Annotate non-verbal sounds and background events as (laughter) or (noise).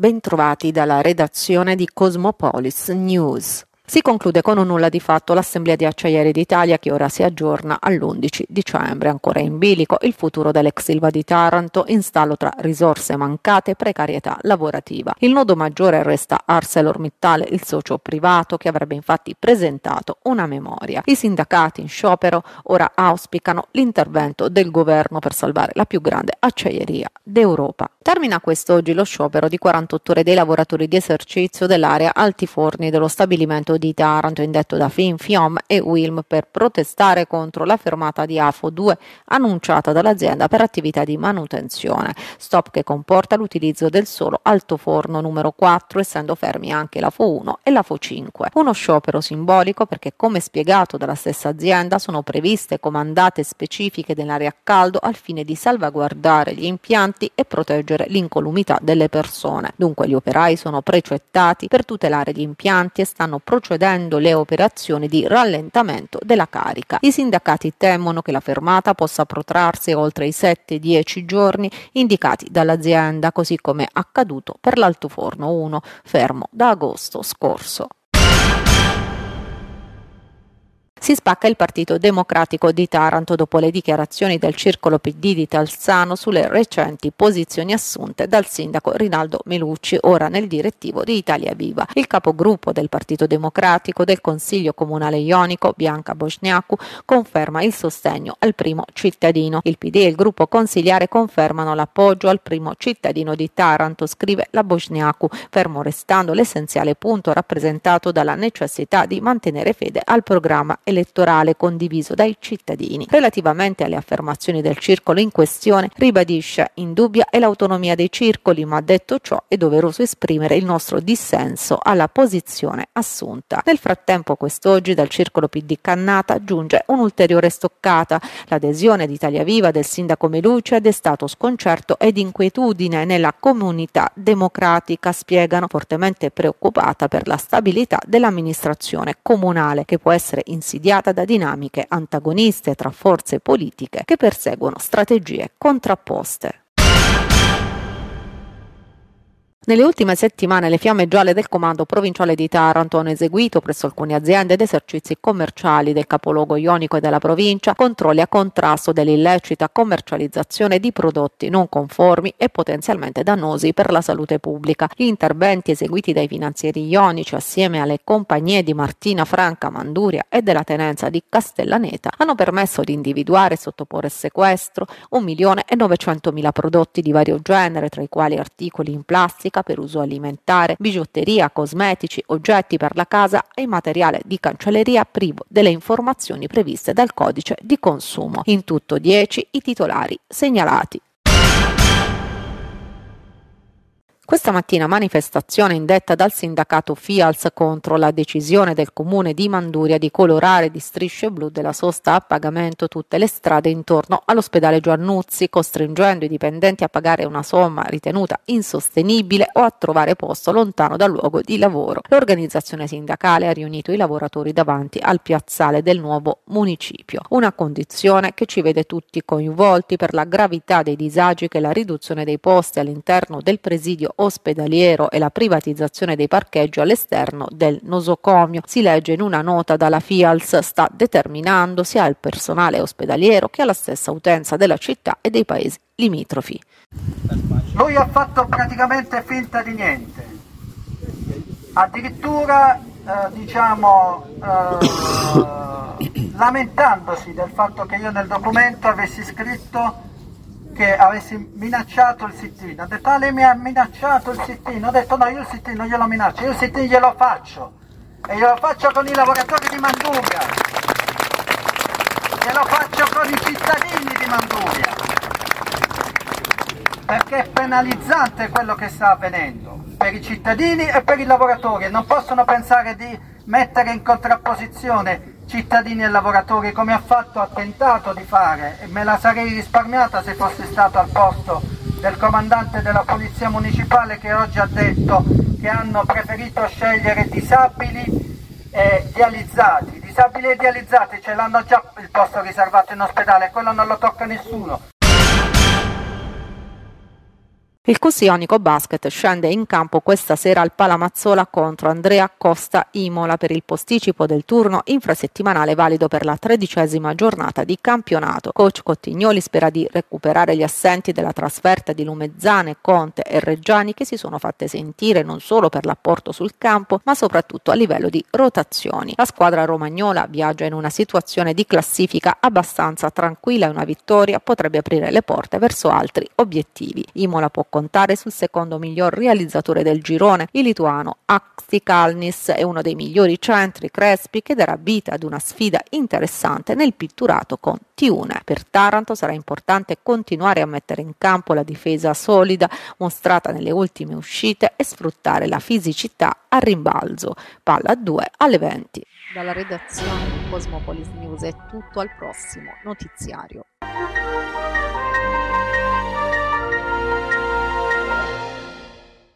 Bentrovati dalla redazione di Cosmopolis News. Si conclude con un nulla di fatto l'Assemblea di Acciaieri d'Italia che ora si aggiorna all'11 dicembre. Ancora in bilico il futuro dell'ex Silva di Taranto, installo tra risorse mancate e precarietà lavorativa. Il nodo maggiore resta ArcelorMittal, il socio privato che avrebbe infatti presentato una memoria. I sindacati in sciopero ora auspicano l'intervento del governo per salvare la più grande acciaieria d'Europa. Termina quest'oggi lo sciopero di 48 ore dei lavoratori di esercizio dell'area altiforni dello stabilimento di Taranto indetto da Finfiom e Wilm per protestare contro la fermata di AFO 2 annunciata dall'azienda per attività di manutenzione. Stop che comporta l'utilizzo del solo altoforno numero 4 essendo fermi anche l'AFO 1 e l'AFO 5. Uno sciopero simbolico perché come spiegato dalla stessa azienda sono previste comandate specifiche dell'area a caldo al fine di salvaguardare gli impianti e proteggere l'incolumità delle persone. Dunque gli operai sono precettati per tutelare gli impianti e stanno procedendo le operazioni di rallentamento della carica. I sindacati temono che la fermata possa protrarsi oltre i 7-10 giorni indicati dall'azienda, così come accaduto per l'altoforno 1, fermo da agosto scorso. Si spacca il Partito Democratico di Taranto dopo le dichiarazioni del circolo PD di Talzano sulle recenti posizioni assunte dal sindaco Rinaldo Melucci, ora nel direttivo di Italia Viva. Il capogruppo del Partito Democratico del Consiglio Comunale Ionico, Bianca Bosniaku, conferma il sostegno al primo cittadino. Il PD e il gruppo consigliare confermano l'appoggio al primo cittadino di Taranto, scrive la Bosniaku, fermo restando l'essenziale punto rappresentato dalla necessità di mantenere fede al programma elettorale condiviso dai cittadini. Relativamente alle affermazioni del circolo in questione, ribadisce indubbia è l'autonomia dei circoli, ma detto ciò è doveroso esprimere il nostro dissenso alla posizione assunta. Nel frattempo quest'oggi dal circolo PD Cannata giunge un'ulteriore stoccata. L'adesione di Italia Viva del sindaco Meluci ha destato sconcerto ed inquietudine nella comunità democratica, spiegano, fortemente preoccupata per la stabilità dell'amministrazione comunale che può essere insidiata insidiata da dinamiche antagoniste tra forze politiche che perseguono strategie contrapposte. Nelle ultime settimane le fiamme gialle del comando provinciale di Taranto hanno eseguito presso alcune aziende ed esercizi commerciali del capoluogo ionico e della provincia controlli a contrasto dell'illecita commercializzazione di prodotti non conformi e potenzialmente dannosi per la salute pubblica. Gli interventi eseguiti dai finanzieri ionici assieme alle compagnie di Martina Franca Manduria e della tenenza di Castellaneta hanno permesso di individuare e sottoporre sequestro 1.900.000 prodotti di vario genere, tra i quali articoli in plastica plastica per uso alimentare, bigiotteria, cosmetici, oggetti per la casa e materiale di cancelleria privo delle informazioni previste dal codice di consumo. In tutto 10 i titolari segnalati. Questa mattina manifestazione indetta dal sindacato FIALS contro la decisione del comune di Manduria di colorare di strisce blu della sosta a pagamento tutte le strade intorno all'ospedale Giannuzzi, costringendo i dipendenti a pagare una somma ritenuta insostenibile o a trovare posto lontano dal luogo di lavoro. L'organizzazione sindacale ha riunito i lavoratori davanti al piazzale del nuovo municipio, una condizione che ci vede tutti coinvolti per la gravità dei disagi che la riduzione dei posti all'interno del presidio ospedaliero e la privatizzazione dei parcheggi all'esterno del nosocomio. Si legge in una nota dalla FIALS sta determinando sia al personale ospedaliero che alla stessa utenza della città e dei paesi limitrofi. Lui ha fatto praticamente finta di niente, addirittura eh, diciamo eh, (coughs) lamentandosi del fatto che io nel documento avessi scritto che avessi minacciato il sit-in. Ha detto, ah lei mi ha minacciato il sit-in. Ho detto, no, io il sit-in non glielo minaccio, io il sit-in glielo faccio. E glielo faccio con i lavoratori di Manduria. Glielo faccio con i cittadini di Manduria. Perché è penalizzante quello che sta avvenendo per i cittadini e per i lavoratori non possono pensare di mettere in contrapposizione cittadini e lavoratori come ha fatto, ha tentato di fare e me la sarei risparmiata se fosse stato al posto del comandante della polizia municipale che oggi ha detto che hanno preferito scegliere disabili e dializzati. Disabili e dializzati ce l'hanno già il posto riservato in ospedale, quello non lo tocca nessuno. Il QS Ionico Basket scende in campo questa sera al Palamazzola contro Andrea Costa Imola per il posticipo del turno infrasettimanale valido per la tredicesima giornata di campionato. Coach Cottignoli spera di recuperare gli assenti della trasferta di Lumezzane, Conte e Reggiani che si sono fatte sentire non solo per l'apporto sul campo ma soprattutto a livello di rotazioni. La squadra romagnola viaggia in una situazione di classifica abbastanza tranquilla e una vittoria potrebbe aprire le porte verso altri obiettivi. Imola può contare sul secondo miglior realizzatore del girone, il lituano Aksi Kalnis è uno dei migliori centri Crespi che darà vita ad una sfida interessante nel pitturato con Tiune. Per Taranto sarà importante continuare a mettere in campo la difesa solida mostrata nelle ultime uscite e sfruttare la fisicità a rimbalzo. Palla a 2 alle 20. Dalla redazione di Cosmopolis News è tutto al prossimo notiziario.